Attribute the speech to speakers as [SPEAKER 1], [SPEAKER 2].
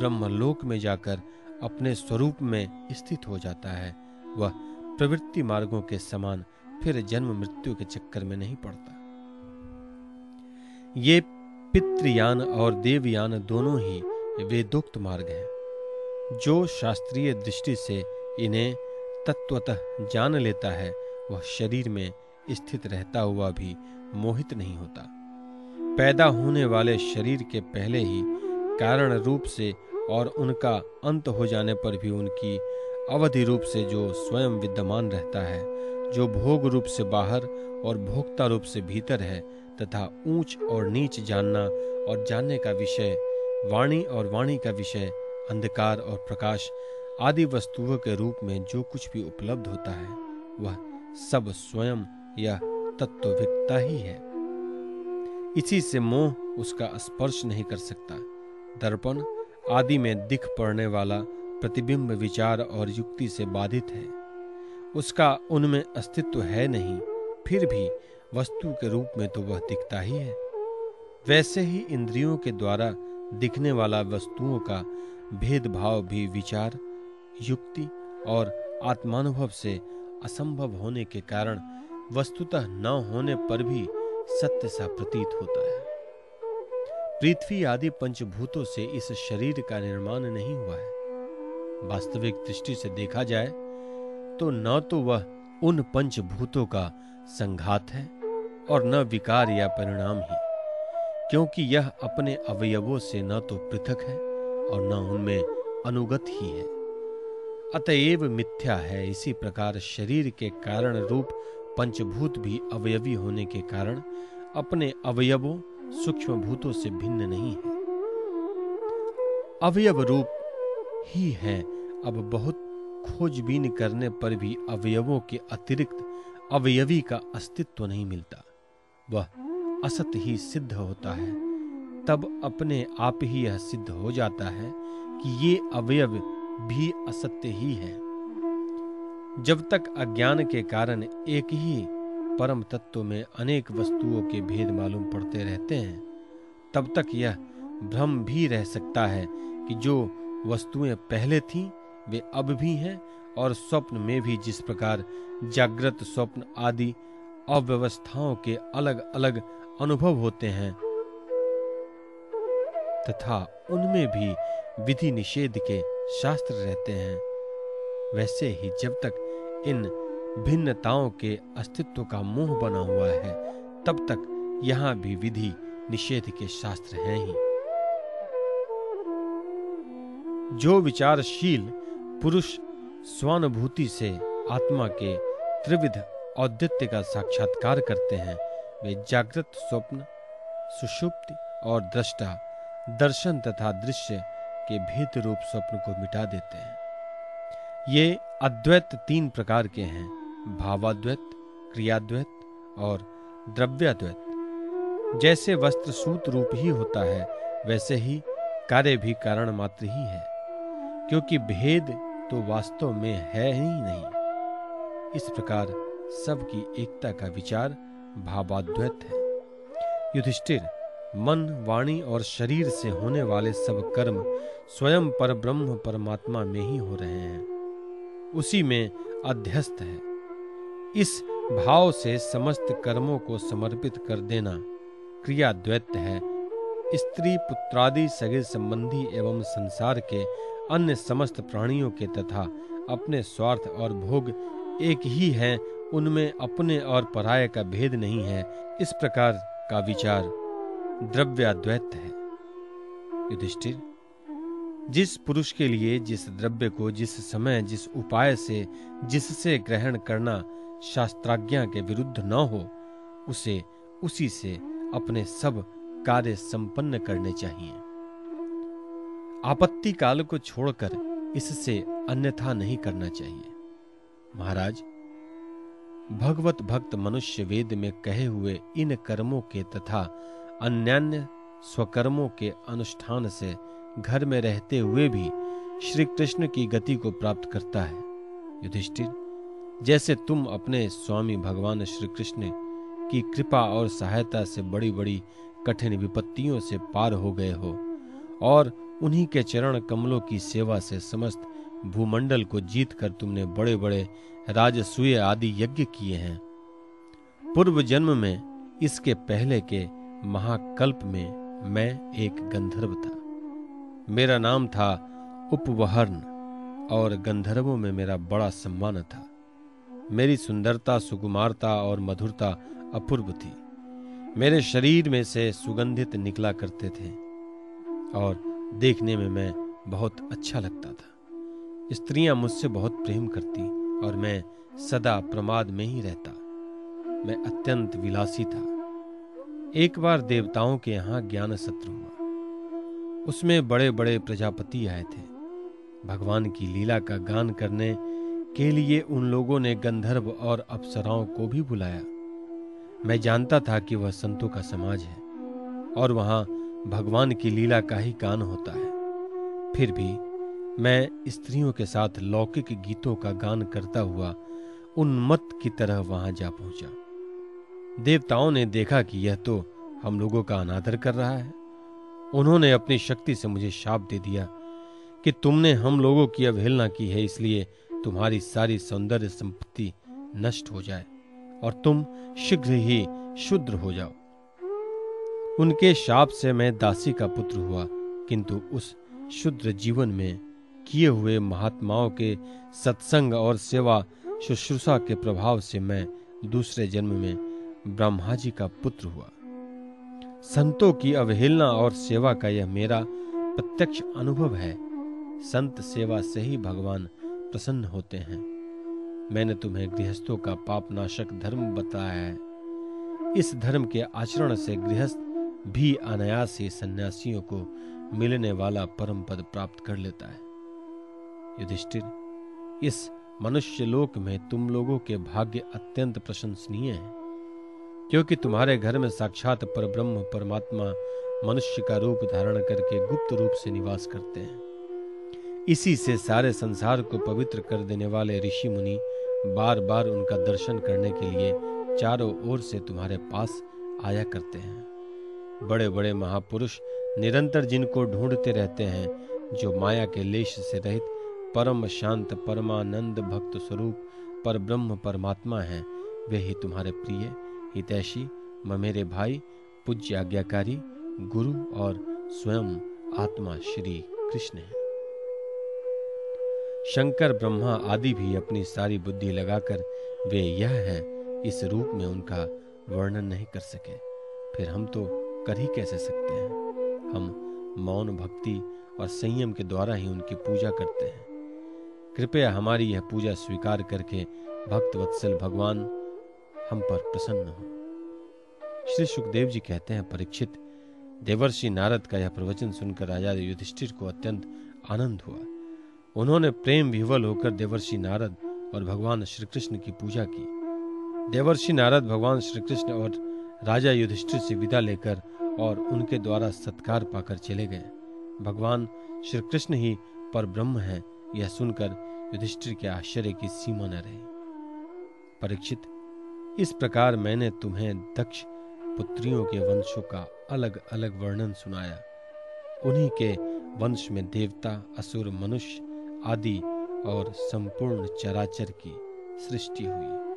[SPEAKER 1] ब्रह्मलोक में जाकर अपने स्वरूप में स्थित हो जाता है। वह प्रवृत्ति मार्गों के समान फिर जन्म मृत्यु के चक्कर में नहीं पड़ता। ये पितृयान और देवयान दोनों ही वेदोक्त मार्ग हैं, जो शास्त्रीय दृष्टि से इन्हें तत्वतः जान लेता है, वह शरीर में स्थित रहता हुआ भी मोहित नहीं होता। पैदा होने वाले शरीर के पहले ही कारण रूप से और उनका अंत हो जाने पर भी उनकी अवधि रूप से जो स्वयं विद्यमान रहता है, जो भोग रूप से बाहर और भोक्ता रूप से भीतर है, तथा ऊंच और नीच जानना और जानने का विषय, वाणी और वाणी का विषय, अंधकार और प्रकाश आदि वस्तुओं के रूप में जो कुछ भी उपलब्ध होता है, वह सब स्वयं यह तत्वविकता ही है। इसी से मोह उसका स्पर्श नहीं कर सकता। दर्पण आदि में दिख पड़ने वाला प्रतिबिंब विचार और युक्ति से बाधित है। उसका उनमें अस्तित्व है नहीं, फिर भी वस्तु के रूप में तो वह दिखता ही है। वैसे ही इंद्रियों के द्वारा दिखने वाला वस्तुओं का भेदभाव भी विचार, युक्ति और आत्मानुभव से असंभव होने के कारण वस्तुतः न होने पर भी सत्य सा प्रतीत होता है। पृथ्वी आदि पंचभूतों से इस शरीर का निर्माण नहीं हुआ है। वास्तविक दृष्टि से देखा जाए तो न तो वह उन पंचभूतों का संघात है और न विकार या परिणाम ही, क्योंकि यह अपने अवयवों से न तो पृथक है और न उनमें अनुगत ही है। अतएव मिथ्या है, इसी प्रकार शरीर के कारण रूप पंचभूत भी अवयवी होने के कारण अपने अवयवों सूक्ष्म भूतों से भिन्न नहीं है। अवयव रूप ही है। अब बहुत खोजबीन करने पर भी अवयवों के अतिरिक्त अवयवी का अस्तित्व नहीं मिलता। वह असत ही सिद्ध होता है। तब अपने आप ही यह सिद्ध हो जाता है कि ये अवयव भी असत्य ही है। जब तक अज्ञान के कारण एक ही परम तत्व में अनेक वस्तुओं के भेद मालूम पड़ते रहते हैं। तब तक यह भ्रम भी रह सकता है कि जो वस्तुएँ पहले थीं, वे अब भी हैं और स्वप्न में भी जिस प्रकार जागृत स्वप्न आदि अव्यवस्थाओं के अलग अलग अनुभव होते हैं, तथा उनमें भी विधि निषेध के शास्त्र रहते हैं, वैसे ही जब तक इन भिन्नताओं के अस्तित्व का मोह बना हुआ है। तब तक यहाँ भी विधि निषेध के शास्त्र हैं ही। जो विचारशील पुरुष स्वानुभूति से आत्मा के त्रिविध औदित्य का साक्षात्कार करते हैं, वे जागृत, स्वप्न, सुषुप्ति और दृष्टा, दर्शन तथा दृश्य के भेद रूप स्वप्न को मिटा देते हैं। ये अद्वैत तीन प्रकार के हैं। भावाद्वैत, क्रियाद्वैत और द्रव्याद्वैत। जैसे वस्त्र सूत रूप ही होता है, वैसे ही कार्य भी कारण मात्र ही है। क्योंकि भेद तो वास्तव में है ही नहीं। इस प्रकार सबकी एकता का विचार भावाद्वैत है। युधिष्ठिर, मन, वाणी और शरीर से होने वाले सब कर्म स्वयं पर ब्रह्म परमात्मा में ही हो रहे हैं। उसी में अध्यस्त है। इस भाव से समस्त कर्मों को समर्पित कर देना क्रिया द्वैत है। स्त्री पुत्रादि सगे संबंधी एवं संसार के अन्य समस्त प्राणियों के तथा अपने स्वार्थ और भोग एक ही हैं, उनमें अपने और पराय का भेद नहीं है। इस प्रकार का विचार द्रव्याद्वैत है। युधिष्ठिर, जिस पुरुष के लिए जिस द्रव्य को जिस समय जिस उपाय से जिससे ग्रहण करना शास्त्राज्ञा के विरुद्ध न हो, उसे उसी से अपने सब कार्य संपन्न करने चाहिए। आपत्ति काल को छोड़कर इससे अन्यथा नहीं करना चाहिए। महाराज, भगवत भक्त मनुष्य वेद में कहे हुए इन कर्मों के तथा अन्यान्य स्वकर्मों के अनुष्ठान से घर में रहते हुए भी श्री कृष्ण की गति को प्राप्त करता है। युधिष्ठिर जैसे तुम अपने स्वामी भगवान श्री कृष्ण की कृपा और सहायता से बड़ी बड़ी कठिन विपत्तियों से पार हो गए हो, और उन्हीं के चरण कमलों की सेवा से समस्त भूमंडल को जीत कर तुमने बड़े बड़े राजसूय आदि यज्ञ किए हैं। पूर्व जन्म में इसके पहले के महाकल्प में मैं एक गंधर्व था। मेरा नाम था उपवहर्ण और गंधर्वों में मेरा बड़ा सम्मान था। मेरी सुंदरता, सुकुमारता और मधुरता अपूर्व थी। मेरे शरीर में से सुगंधित निकला करते थे और देखने में मैं बहुत अच्छा लगता था। स्त्रियाँ मुझसे बहुत प्रेम करती और मैं सदा प्रमाद में ही रहता। मैं अत्यंत विलासी था। एक बार देवताओं के यहाँ ज्ञान सत्र हुआ। उसमें बड़े बड़े प्रजापति आए थे। भगवान की लीला का गान करने के लिए उन लोगों ने गंधर्व और अप्सराओं को भी बुलाया। मैं जानता था कि वह संतों का समाज है, और वहाँ भगवान की लीला का ही गान होता है। फिर भी मैं स्त्रियों के साथ लौकिक गीतों का गान करता हुआ उन्मत्त की तरह वहाँ जा पहुँचा। देवताओं ने देखा कि यह तो हम लोगों का अनादर कर रहा है। उन्होंने अपनी शक्ति से मुझे शाप दे दिया कि तुमने हम लोगों की अवहेलना की है, इसलिए तुम्हारी सारी सौंदर्य संपत्ति नष्ट हो जाए और तुम शीघ्र ही शुद्र हो जाओ। उनके शाप से मैं दासी का पुत्र हुआ, किंतु उस शुद्र जीवन में किए हुए महात्माओं के सत्संग और सेवा शुश्रूषा के प्रभाव से मैं दूसरे जन्म में ब्रह्मा जी का पुत्र हुआ। संतों की अवहेलना और सेवा का यह मेरा प्रत्यक्ष अनुभव है। संत सेवा से ही भगवान प्रसन्न होते हैं। मैंने तुम्हें गृहस्थों का पाप नाशक धर्म बताया है। इस धर्म के आचरण से गृहस्थ भी अनायास ही सन्यासियों को मिलने वाला परम पद प्राप्त कर लेता है। युधिष्ठिर, इस मनुष्य लोक में तुम लोगों के भाग्य अत्यंत प्रशंसनीय है, क्योंकि तुम्हारे घर में साक्षात पर ब्रह्म परमात्मा मनुष्य का रूप धारण करके गुप्त रूप से निवास करते हैं। इसी से सारे संसार को पवित्र कर देने वाले ऋषि मुनि बार बार उनका दर्शन करने के लिए चारों ओर से तुम्हारे पास आया करते हैं। बड़े बड़े महापुरुष निरंतर जिनको ढूंढते रहते हैं, जो माया के लेश से रहित परम शांत, परमानंद भक्त स्वरूप पर ब्रह्म परमात्मा हैं, वे ही तुम्हारे प्रिय, हितैषी, ममेरे भाई, पूज्य आज्ञाकारी, गुरु और स्वयं आत्मा श्री कृष्ण है। शंकर, ब्रह्मा आदि भी अपनी सारी बुद्धि लगाकर वे यह है, इस रूप में उनका वर्णन नहीं कर सके। फिर हम तो कर ही कैसे सकते हैं? हम मौन भक्ति और संयम के द्वारा ही उनकी पूजा करते हैं। कृपया हमारी यह पूजा स्वीकार करके भक्त वत्सल भगवान हम पर प्रसन्न हो। श्री सुखदेव जी कहते हैं, परीक्षित, देवर्षि नारद का यह प्रवचन सुनकर राजा युधिष्ठिर को अत्यंत आनंद हुआ। उन्होंने प्रेम विवल होकर देवर्षि नारद और भगवान श्री कृष्ण की पूजा की। देवर्षि नारद भगवान श्री कृष्ण और राजा युधिष्ठिर से विदा लेकर और उनके द्वारा सत्कार पाकर चले गए। भगवान श्री कृष्ण ही पर ब्रह्म है, यह सुनकर युधिष्ठिर के आश्चर्य की सीमा न रही। परीक्षित, इस प्रकार मैंने तुम्हें दक्ष पुत्रियों के वंशों का अलग अलग वर्णन सुनाया। उन्हीं के वंश में देवता, असुर, मनुष्य आदि और संपूर्ण चराचर की सृष्टि हुई।